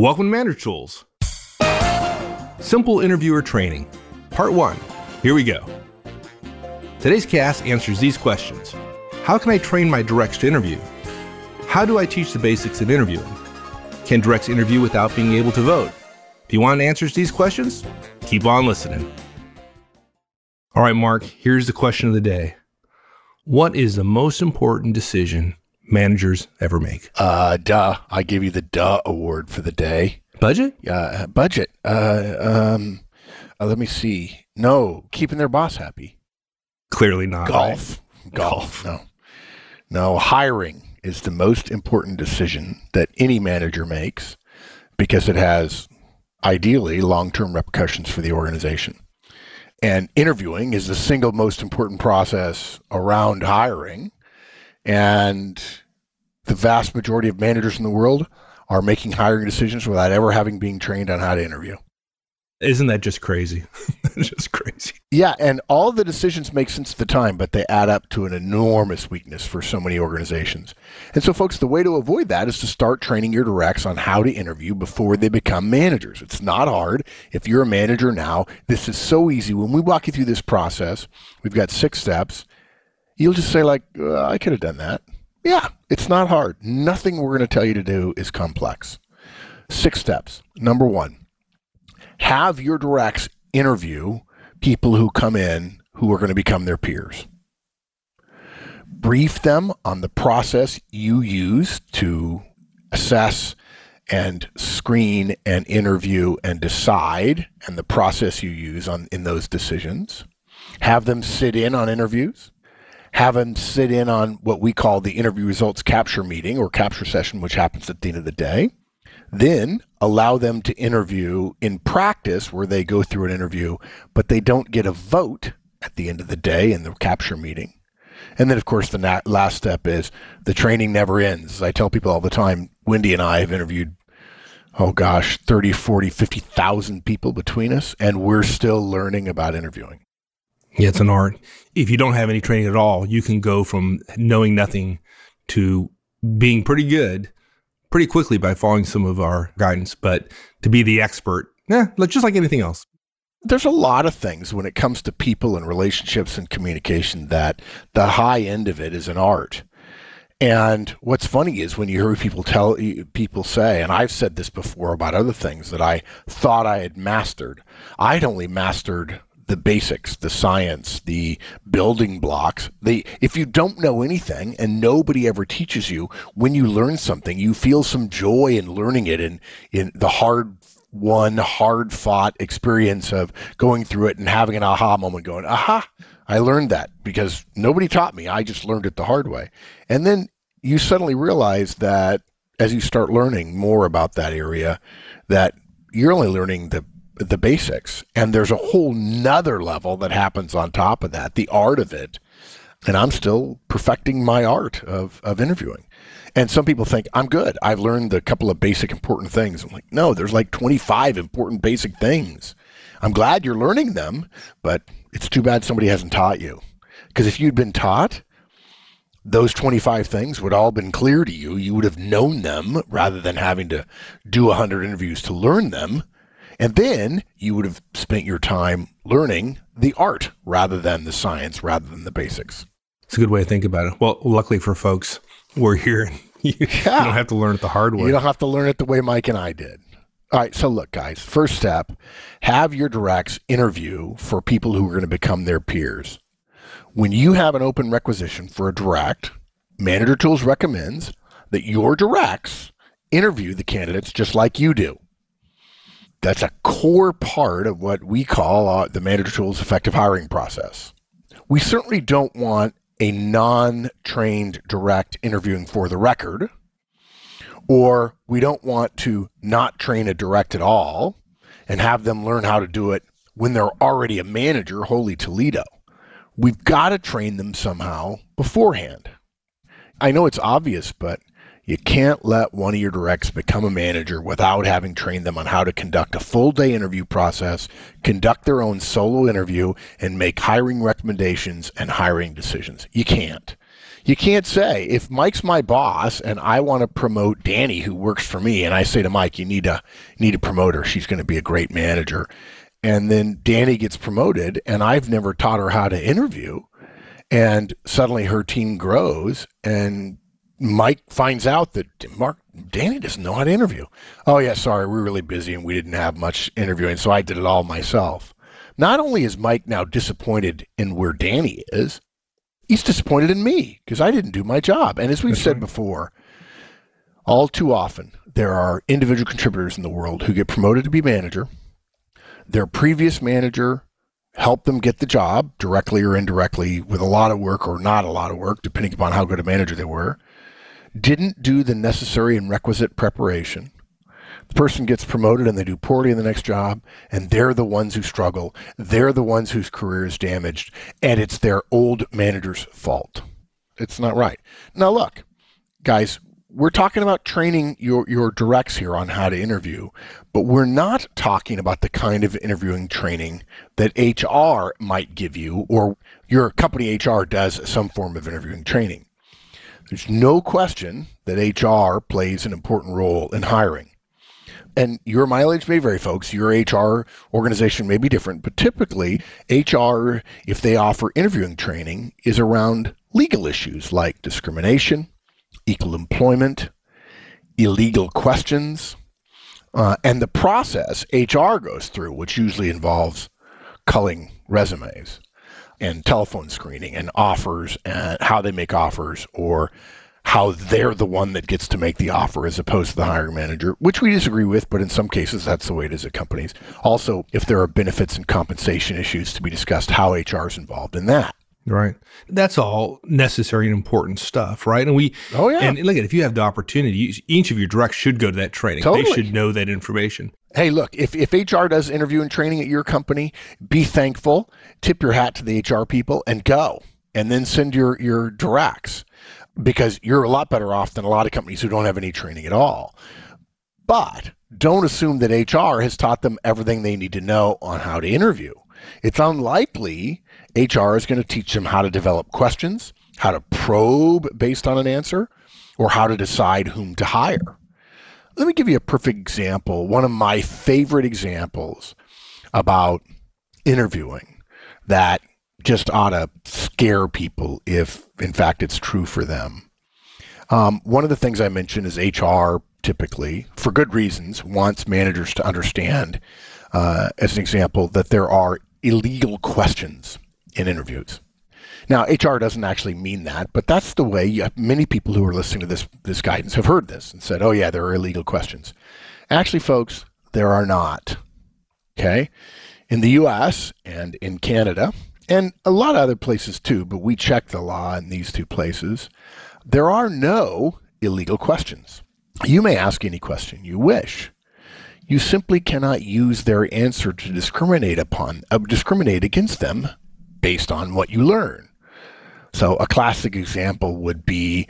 Welcome to Manager Tools. Simple Interviewer Training, Part 1. Here we go. Today's cast answers these questions How can I train my directs to interview? How do I teach the basics of interviewing? Can directs interview without being able to vote? If you want answers to these questions, keep on listening. All right, Mark, here's the question of the day What is the most important decision managers ever make? Uh, duh. I give you the duh award for the day. Budget? Uh, budget. Uh, um, uh, let me see. No, keeping their boss happy. Clearly not. Golf. right? Golf. No. No, hiring is the most important decision that any manager makes because it has ideally long-term repercussions for the organization. And interviewing is the single most important process around hiring. And the vast majority of managers in the world are making hiring decisions without ever having been trained on how to interview. Isn't that just crazy? just crazy. Yeah, and all the decisions make sense at the time, but they add up to an enormous weakness for so many organizations. And so, folks, the way to avoid that is to start training your directs on how to interview before they become managers. It's not hard. If you're a manager now, this is so easy. When we walk you through this process, we've got six steps. You'll just say, like, uh, I could have done that. Yeah, it's not hard. Nothing we're going to tell you to do is complex. Six steps. Number one, have your directs interview people who come in who are going to become their peers. Brief them on the process you use to assess and screen and interview and decide and the process you use on in those decisions. Have them sit in on interviews. Have them sit in on what we call the interview results capture meeting or capture session, which happens at the end of the day then allow them to interview in practice where they go through an interview, but they don't get a vote at the end of the day in the capture meeting. And then, of course, the na- last step is the training never ends. I tell people all the time, Wendy and I have interviewed, oh gosh, 30, 40, 50,000 people between us, and we're still learning about interviewing. Yeah, it's an art. If you don't have any training at all, you can go from knowing nothing to being pretty good pretty quickly by following some of our guidance. But to be the expert, yeah, just like anything else. There's a lot of things when it comes to people and relationships and communication that the high end of it is an art. And what's funny is when you hear people tell people say, and I've said this before about other things that I thought I had mastered. I'd only mastered the basics, the science, the building blocks. The if you don't know anything and nobody ever teaches you, when you learn something, you feel some joy in learning it and in the hard won, hard fought experience of going through it and having an aha moment going, aha, I learned that because nobody taught me. I just learned it the hard way. And then you suddenly realize that as you start learning more about that area, that you're only learning the the basics. And there's a whole nother level that happens on top of that, the art of it. And I'm still perfecting my art of, of interviewing. And some people think I'm good. I've learned a couple of basic important things. I'm like, no, there's like 25 important basic things. I'm glad you're learning them, but it's too bad somebody hasn't taught you. Because if you'd been taught, those 25 things would all been clear to you. You would have known them rather than having to do 100 interviews to learn them. And then you would have spent your time learning the art rather than the science, rather than the basics. It's a good way to think about it. Well, luckily for folks, we're here. you, yeah. you don't have to learn it the hard way. You don't have to learn it the way Mike and I did. All right, so look, guys, first step have your directs interview for people who are going to become their peers. When you have an open requisition for a direct, Manager Tools recommends that your directs interview the candidates just like you do that's a core part of what we call uh, the Manager Tools effective hiring process. We certainly don't want a non trained direct interviewing for the record, or we don't want to not train a direct at all and have them learn how to do it when they're already a manager, holy Toledo. We've got to train them somehow beforehand. I know it's obvious, but you can't let one of your directs become a manager without having trained them on how to conduct a full day interview process, conduct their own solo interview, and make hiring recommendations and hiring decisions. You can't. You can't say if Mike's my boss and I want to promote Danny who works for me and I say to Mike you need to need to promote her she's going to be a great manager and then Danny gets promoted and I've never taught her how to interview and suddenly her team grows and Mike finds out that Mark Danny doesn't know how to interview. Oh yeah, sorry, we're really busy and we didn't have much interviewing, so I did it all myself. Not only is Mike now disappointed in where Danny is, he's disappointed in me because I didn't do my job. And as we've That's said right. before, all too often there are individual contributors in the world who get promoted to be manager. Their previous manager helped them get the job directly or indirectly with a lot of work or not a lot of work, depending upon how good a manager they were didn't do the necessary and requisite preparation. The person gets promoted and they do poorly in the next job, and they're the ones who struggle. They're the ones whose career is damaged, and it's their old manager's fault. It's not right. Now, look, guys, we're talking about training your, your directs here on how to interview, but we're not talking about the kind of interviewing training that HR might give you or your company HR does some form of interviewing training. There's no question that HR plays an important role in hiring. And your mileage may vary, folks. Your HR organization may be different, but typically, HR, if they offer interviewing training, is around legal issues like discrimination, equal employment, illegal questions, uh, and the process HR goes through, which usually involves culling resumes and telephone screening and offers and how they make offers or how they're the one that gets to make the offer as opposed to the hiring manager, which we disagree with, but in some cases that's the way it is at companies. Also, if there are benefits and compensation issues to be discussed, how HR is involved in that. Right. That's all necessary and important stuff, right? And we, oh yeah. And look at if you have the opportunity, each of your directs should go to that training. Totally. They should know that information. Hey, look, if, if HR does interview and training at your company, be thankful, tip your hat to the HR people and go. And then send your, your directs because you're a lot better off than a lot of companies who don't have any training at all. But don't assume that HR has taught them everything they need to know on how to interview. It's unlikely HR is going to teach them how to develop questions, how to probe based on an answer, or how to decide whom to hire. Let me give you a perfect example. One of my favorite examples about interviewing that just ought to scare people if, in fact, it's true for them. Um, one of the things I mentioned is HR typically, for good reasons, wants managers to understand, uh, as an example, that there are illegal questions in interviews. Now, HR doesn't actually mean that, but that's the way you, many people who are listening to this, this guidance have heard this and said, oh, yeah, there are illegal questions. Actually, folks, there are not. Okay? In the US and in Canada, and a lot of other places too, but we check the law in these two places. There are no illegal questions. You may ask any question you wish. You simply cannot use their answer to discriminate upon, uh, discriminate against them based on what you learn. So a classic example would be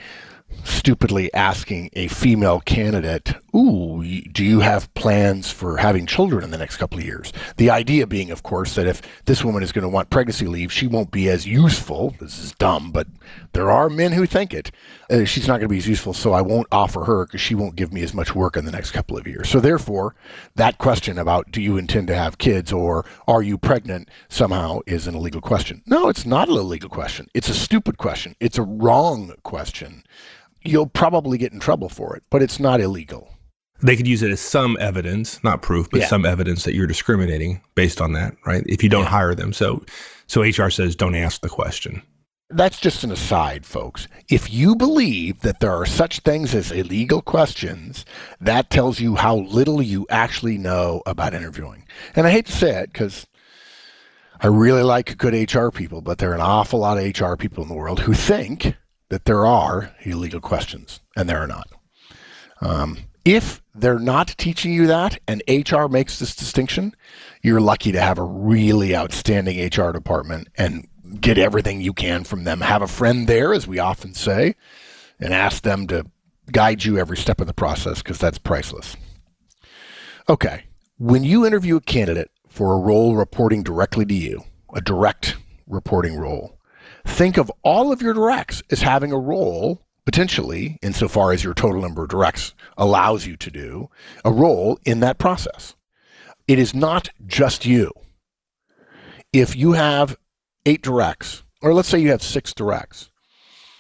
stupidly asking a female candidate, Ooh, do you have plans for having children in the next couple of years? The idea being, of course, that if this woman is going to want pregnancy leave, she won't be as useful. This is dumb, but there are men who think it. Uh, she's not going to be as useful, so I won't offer her because she won't give me as much work in the next couple of years. So, therefore, that question about do you intend to have kids or are you pregnant somehow is an illegal question. No, it's not an illegal question. It's a stupid question. It's a wrong question you'll probably get in trouble for it, but it's not illegal. They could use it as some evidence, not proof, but yeah. some evidence that you're discriminating based on that, right? If you don't yeah. hire them. So so HR says don't ask the question. That's just an aside, folks. If you believe that there are such things as illegal questions, that tells you how little you actually know about interviewing. And I hate to say it because I really like good HR people, but there are an awful lot of HR people in the world who think that there are illegal questions, and there are not. Um, if they're not teaching you that and HR makes this distinction, you're lucky to have a really outstanding HR department and get everything you can from them. Have a friend there, as we often say, and ask them to guide you every step of the process because that's priceless. Okay, when you interview a candidate for a role reporting directly to you, a direct reporting role, think of all of your directs as having a role potentially, insofar as your total number of directs allows you to do, a role in that process. It is not just you. If you have eight directs, or let's say you have six directs,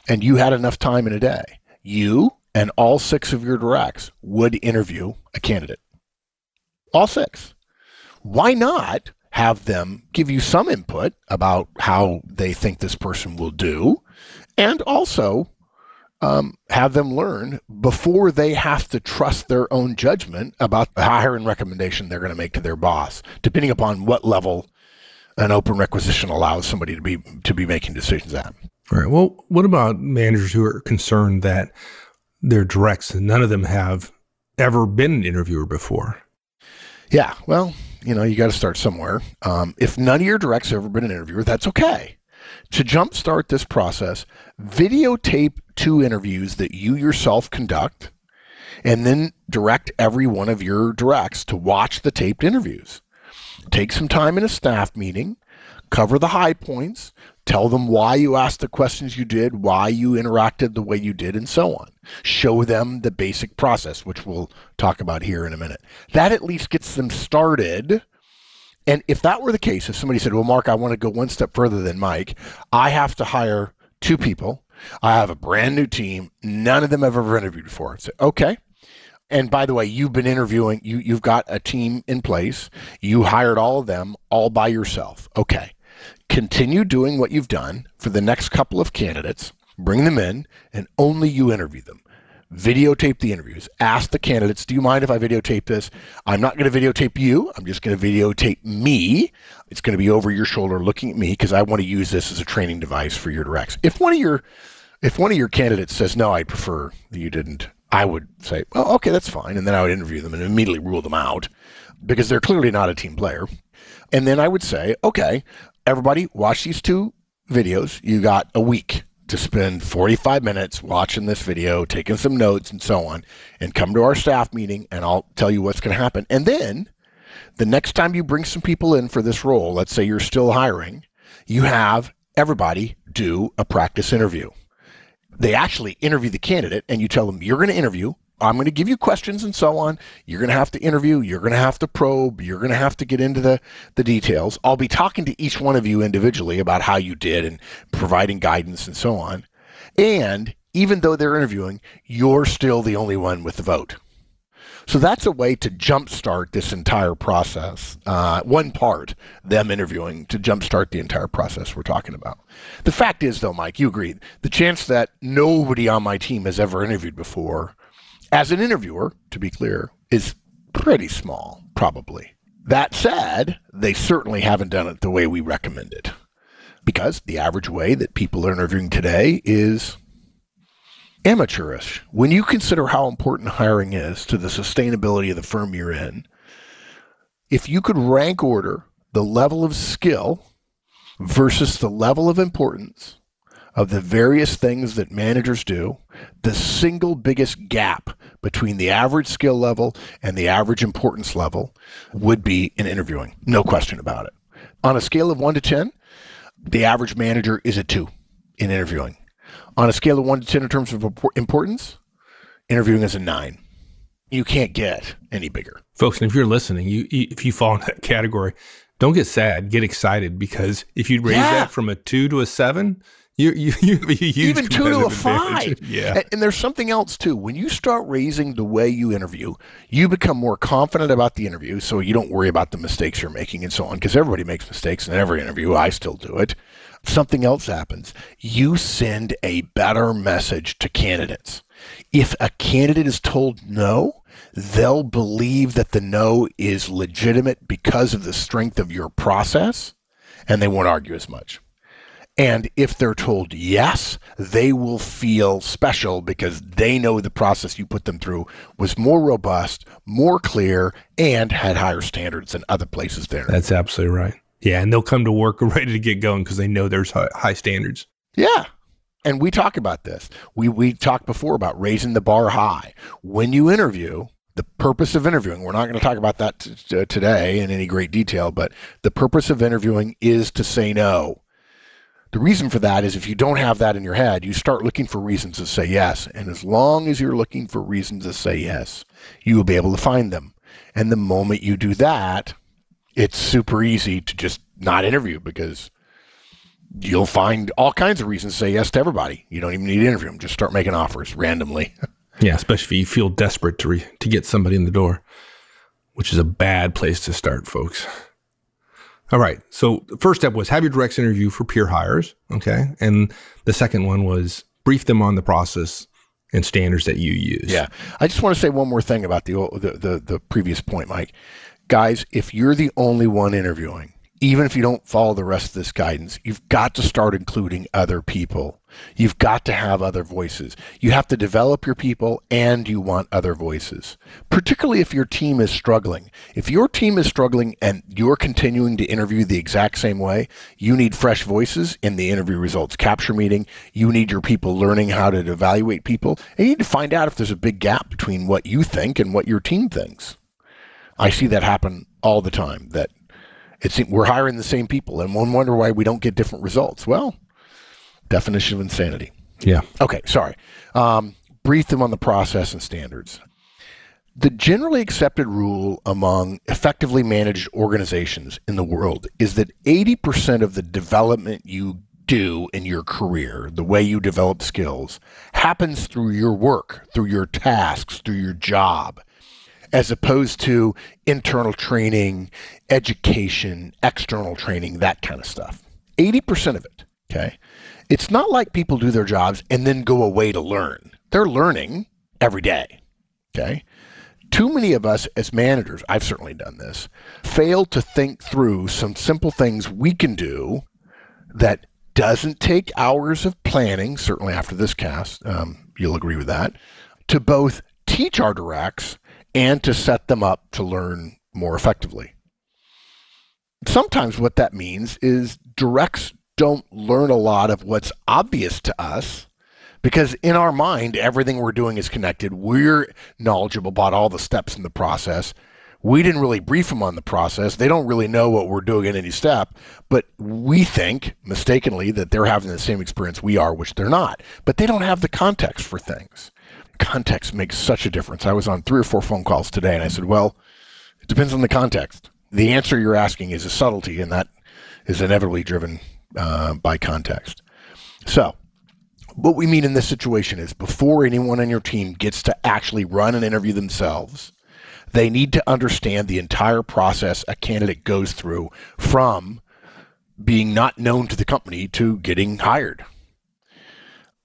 and you had enough time in a day, you and all six of your directs would interview a candidate. All six. Why not have them give you some input about how they think this person will do, and also um, have them learn before they have to trust their own judgment about the hiring recommendation they're going to make to their boss, depending upon what level an open requisition allows somebody to be to be making decisions at. All right. Well, what about managers who are concerned that their directs none of them have ever been an interviewer before? Yeah. Well, you know, you got to start somewhere. Um, if none of your directs have ever been an interviewer, that's okay. To jumpstart this process, videotape two interviews that you yourself conduct and then direct every one of your directs to watch the taped interviews. Take some time in a staff meeting, cover the high points, tell them why you asked the questions you did, why you interacted the way you did, and so on. Show them the basic process, which we'll talk about here in a minute. That at least gets them started and if that were the case, if somebody said, well, Mark, I want to go one step further than Mike, I have to hire two people. I have a brand new team. None of them have ever interviewed before. Say, okay. And by the way, you've been interviewing, you, you've got a team in place. You hired all of them all by yourself. Okay. Continue doing what you've done for the next couple of candidates, bring them in, and only you interview them videotape the interviews. Ask the candidates, do you mind if I videotape this? I'm not going to videotape you. I'm just going to videotape me. It's going to be over your shoulder looking at me because I want to use this as a training device for your directs. If one of your if one of your candidates says, no, I prefer that you didn't, I would say, oh, okay, that's fine. And then I would interview them and immediately rule them out because they're clearly not a team player. And then I would say, okay, everybody watch these two videos. You got a week to spend 45 minutes watching this video, taking some notes and so on, and come to our staff meeting and I'll tell you what's going to happen. And then the next time you bring some people in for this role, let's say you're still hiring, you have everybody do a practice interview. They actually interview the candidate and you tell them you're going to interview I'm going to give you questions and so on. You're going to have to interview. You're going to have to probe. You're going to have to get into the, the details. I'll be talking to each one of you individually about how you did and providing guidance and so on. And even though they're interviewing, you're still the only one with the vote. So that's a way to jumpstart this entire process. Uh, one part, them interviewing, to jumpstart the entire process we're talking about. The fact is, though, Mike, you agree, the chance that nobody on my team has ever interviewed before as an interviewer, to be clear, is pretty small, probably. That said, they certainly haven't done it the way we recommend it. Because the average way that people are interviewing today is amateurish. When you consider how important hiring is to the sustainability of the firm you're in, if you could rank order the level of skill versus the level of importance of the various things that managers do, the single biggest gap between the average skill level and the average importance level would be in interviewing. No question about it. On a scale of one to 10, the average manager is a two in interviewing. On a scale of one to 10 in terms of importance, interviewing is a nine. You can't get any bigger. Folks, and if you're listening, you if you fall in that category, don't get sad, get excited because if you raise yeah. that from a two to a seven, you, you, you have a huge even two to a five. Yeah. And, and, there's something else too. When you start raising the way you interview, you become more confident about the interview, so you don't worry about the mistakes you're making and so on. Because everybody makes mistakes in every interview. I still do it. Something else happens. You send a better message to candidates. If a candidate is told no, they'll believe that the no is legitimate because of the strength of your process, and they won't argue as much. And if they're told yes, they will feel special because they know the process you put them through was more robust, more clear, and had higher standards than other places there. That's absolutely right. Yeah, and they'll come to work ready to get going because they know there's high standards. Yeah. And we talk about this. We we talked before about raising the bar high. When you interview, the purpose of interviewing, we're not going to talk about that t- today in any great detail, but the purpose of interviewing is to say no The reason for that is if you don't have that in your head, you start looking for reasons to say yes. And as long as you're looking for reasons to say yes, you will be able to find them. And the moment you do that, it's super easy to just not interview because you'll find all kinds of reasons to say yes to everybody. You don't even need to interview them. Just start making offers randomly. yeah, especially if you feel desperate to re- to get somebody in the door, which is a bad place to start, folks. All right. So the first step was have your direct interview for peer hires. Okay. And the second one was brief them on the process and standards that you use. Yeah. I just want to say one more thing about the, the, the, the previous point, Mike. Guys, if you're the only one interviewing, even if you don't follow the rest of this guidance, you've got to start including other people. You've got to have other voices. You have to develop your people and you want other voices, particularly if your team is struggling. If your team is struggling and you're continuing to interview the exact same way, you need fresh voices in the interview results capture meeting. You need your people learning how to evaluate people. And you need to find out if there's a big gap between what you think and what your team thinks. I see that happen all the time that it's we're hiring the same people, and one wonder why we don't get different results. Well, definition of insanity. Yeah. Okay. Sorry. Um, brief them on the process and standards. The generally accepted rule among effectively managed organizations in the world is that 80% of the development you do in your career, the way you develop skills, happens through your work, through your tasks, through your job as opposed to internal training, education, external training, that kind of stuff. 80% of it, okay? It's not like people do their jobs and then go away to learn. They're learning every day, okay? Too many of us as managers, I've certainly done this, fail to think through some simple things we can do that doesn't take hours of planning, certainly after this cast, um, you'll agree with that, to both teach our directs and to set them up to learn more effectively. Sometimes what that means is directs don't learn a lot of what's obvious to us because in our mind, everything we're doing is connected. We're knowledgeable about all the steps in the process. We didn't really brief them on the process. They don't really know what we're doing in any step, but we think mistakenly that they're having the same experience we are, which they're not. But they don't have the context for things context makes such a difference. I was on three or four phone calls today and I said, well, it depends on the context. The answer you're asking is a subtlety, and that is inevitably driven uh, by context. So, what we mean in this situation is before anyone on your team gets to actually run an interview themselves, they need to understand the entire process a candidate goes through from being not known to the company to getting hired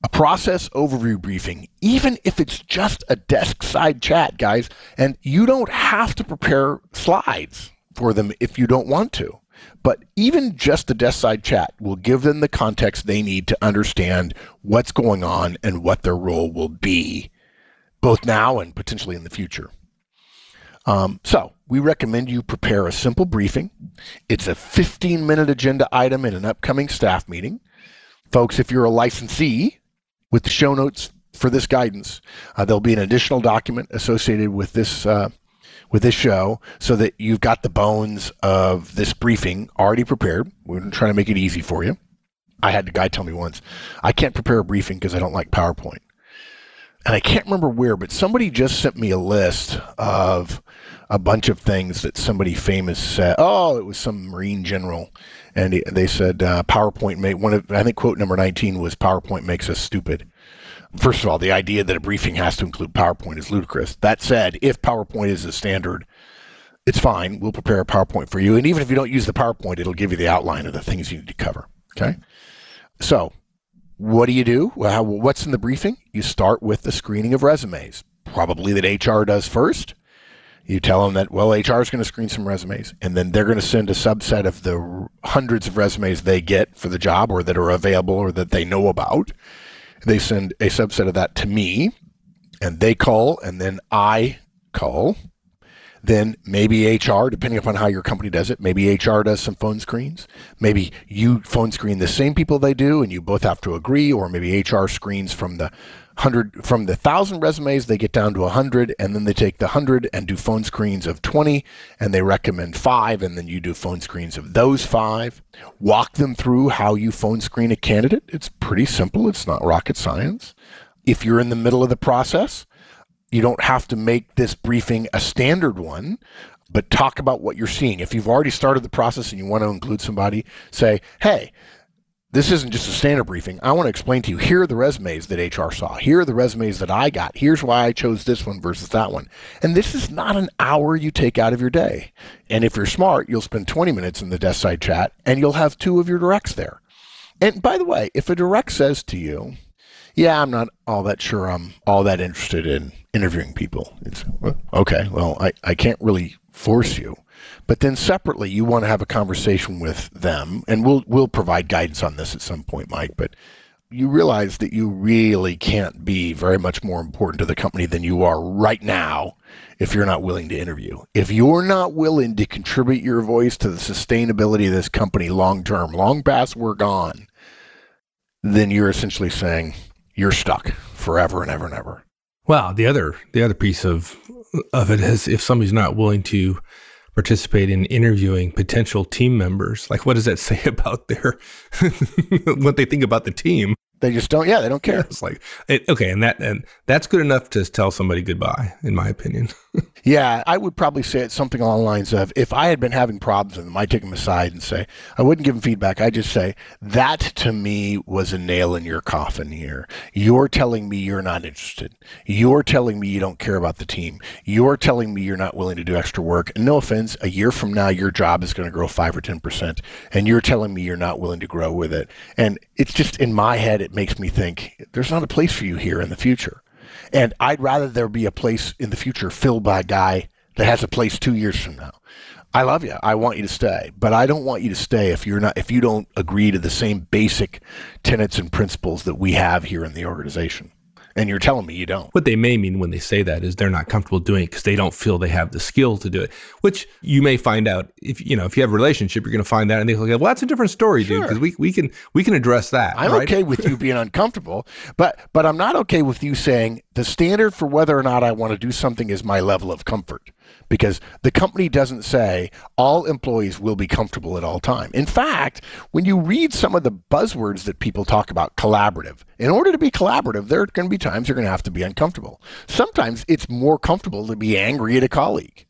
a process overview briefing, even if it's just a desk side chat, guys, and you don't have to prepare slides for them if you don't want to. But even just a desk side chat will give them the context they need to understand what's going on and what their role will be, both now and potentially in the future. Um, so, we recommend you prepare a simple briefing. It's a 15 minute agenda item in an upcoming staff meeting. Folks, if you're a licensee, with the show notes for this guidance. Uh, there'll be an additional document associated with this uh, with this show, so that you've got the bones of this briefing already prepared. We're trying to make it easy for you. I had a guy tell me once, I can't prepare a briefing because I don't like PowerPoint. And I can't remember where, but somebody just sent me a list of a bunch of things that somebody famous said. Oh, it was some Marine general and they said uh, PowerPoint made one of I think quote number 19 was PowerPoint makes us stupid. First of all, the idea that a briefing has to include PowerPoint is ludicrous. That said, if PowerPoint is the standard, it's fine. We'll prepare a PowerPoint for you, and even if you don't use the PowerPoint, it'll give you the outline of the things you need to cover. Okay, so what do you do? Well, what's in the briefing? You start with the screening of resumes, probably that HR does first. You tell them that, well, HR is going to screen some resumes, and then they're going to send a subset of the hundreds of resumes they get for the job or that are available or that they know about. They send a subset of that to me, and they call, and then I call. Then maybe HR, depending upon how your company does it, maybe HR does some phone screens. Maybe you phone screen the same people they do, and you both have to agree, or maybe HR screens from the 100 from the 1000 resumes they get down to a 100 and then they take the 100 and do phone screens of 20 and they recommend 5 and then you do phone screens of those 5 walk them through how you phone screen a candidate. It's pretty simple. It's not rocket science. If you're in the middle of the process you don't have to make this briefing a standard one but talk about what you're seeing. If you've already started the process and you want to include somebody say hey this isn't just a standard briefing. I want to explain to you here are the resumes that HR saw. Here are the resumes that I got. Here's why I chose this one versus that one. And this is not an hour you take out of your day. And if you're smart, you'll spend 20 minutes in the desk side chat and you'll have two of your directs there. And by the way, if a direct says to you, yeah, I'm not all that sure I'm all that interested in interviewing people. It's okay. Well, I, I can't really force you. But then separately, you want to have a conversation with them, and we'll we'll provide guidance on this at some point, Mike. But you realize that you really can't be very much more important to the company than you are right now if you're not willing to interview. If you're not willing to contribute your voice to the sustainability of this company long term, long past we're gone, then you're essentially saying you're stuck forever and ever and ever. Well, the other the other piece of of it is if somebody's not willing to participate in interviewing potential team members. Like, what does that say about their what they think about the team? They just don't. Yeah, they don't care. It's like it, okay, and that and that's good enough to tell somebody goodbye, in my opinion. yeah, I would probably say it something along the lines of if I had been having problems with them, I'd take them aside and say I wouldn't give them feedback. I'd just say that to me was a nail in your coffin here. You're telling me you're not interested. You're telling me you don't care about the team. You're telling me you're not willing to do extra work. And no offense, a year from now your job is going to grow five or ten percent, and you're telling me you're not willing to grow with it. And it's just in my head it makes me think there's not a place for you here in the future. And I'd rather there be a place in the future filled by a guy that has a place two years from now. I love you. I want you to stay, but I don't want you to stay if you're not if you don't agree to the same basic tenets and principles that we have here in the organization and you're telling me you don't. What they may mean when they say that is they're not comfortable doing it because they don't feel they have the skill to do it. Which you may find out if you know if you have a relationship, you're going to find that, and they go, "Well, that's a different story, sure. dude." Because we, we can we can address that. I'm right? okay with you being uncomfortable, but but I'm not okay with you saying the standard for whether or not I want to do something is my level of comfort because the company doesn't say all employees will be comfortable at all time. In fact, when you read some of the buzzwords that people talk about collaborative, in order to be collaborative, there are going to be times you're going to have to be uncomfortable. Sometimes it's more comfortable to be angry at a colleague.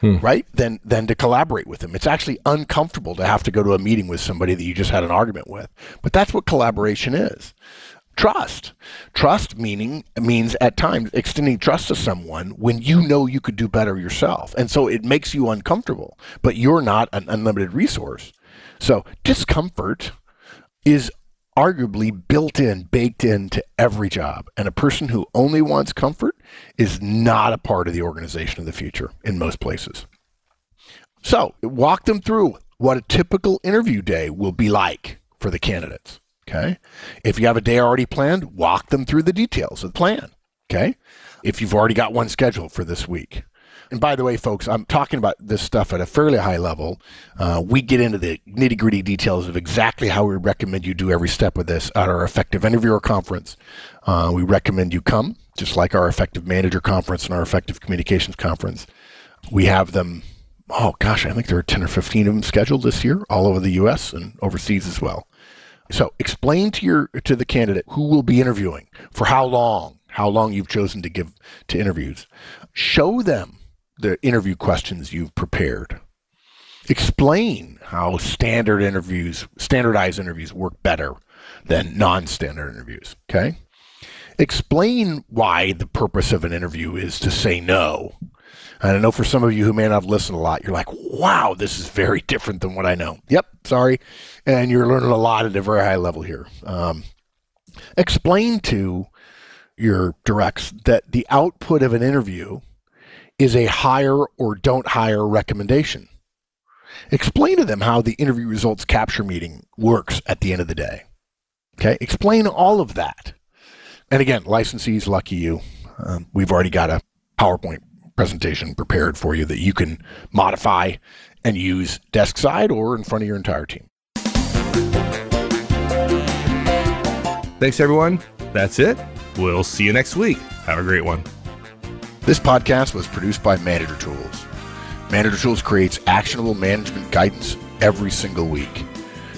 Hmm. Right? Than than to collaborate with them. It's actually uncomfortable to have to go to a meeting with somebody that you just had an argument with. But that's what collaboration is trust. Trust meaning means at times extending trust to someone when you know you could do better yourself. And so it makes you uncomfortable, but you're not an unlimited resource. So discomfort is arguably built in, baked into every job. And a person who only wants comfort is not a part of the organization of the future in most places. So walk them through what a typical interview day will be like for the candidates. Okay. If you have a day already planned, walk them through the details of the plan. Okay. If you've already got one scheduled for this week. And by the way, folks, I'm talking about this stuff at a fairly high level. Uh, we get into the nitty gritty details of exactly how we recommend you do every step of this at our Effective Interviewer Conference. Uh, we recommend you come, just like our Effective Manager Conference and our Effective Communications Conference. We have them, oh gosh, I think there are 10 or 15 of them scheduled this year, all over the US and overseas as well. So explain to your to the candidate who will be interviewing, for how long, how long you've chosen to give to interviews. Show them the interview questions you've prepared. Explain how standard interviews, standardized interviews work better than non-standard interviews, okay? Explain why the purpose of an interview is to say no and I know for some of you who may not have listened a lot, you're like, wow, this is very different than what I know. Yep, sorry. And you're learning a lot at a very high level here. Um, explain to your directs that the output of an interview is a hire or don't hire recommendation. Explain to them how the interview results capture meeting works at the end of the day. Okay, explain all of that. And again, licensees, lucky you. Um, we've already got a PowerPoint presentation prepared for you that you can modify and use desk side or in front of your entire team. Thanks, everyone. That's it. We'll see you next week. Have a great one. This podcast was produced by Manager Tools. Manager Tools creates actionable management guidance every single week.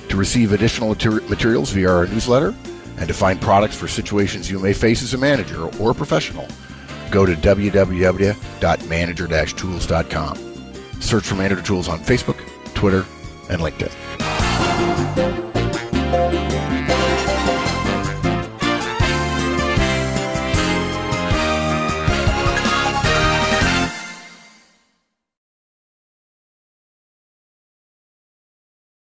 To receive additional materials via our newsletter and to find products for situations you may face as a manager or professional, go to www.manager-tools.com. Search for Manager Tools on Facebook, Twitter, and LinkedIn.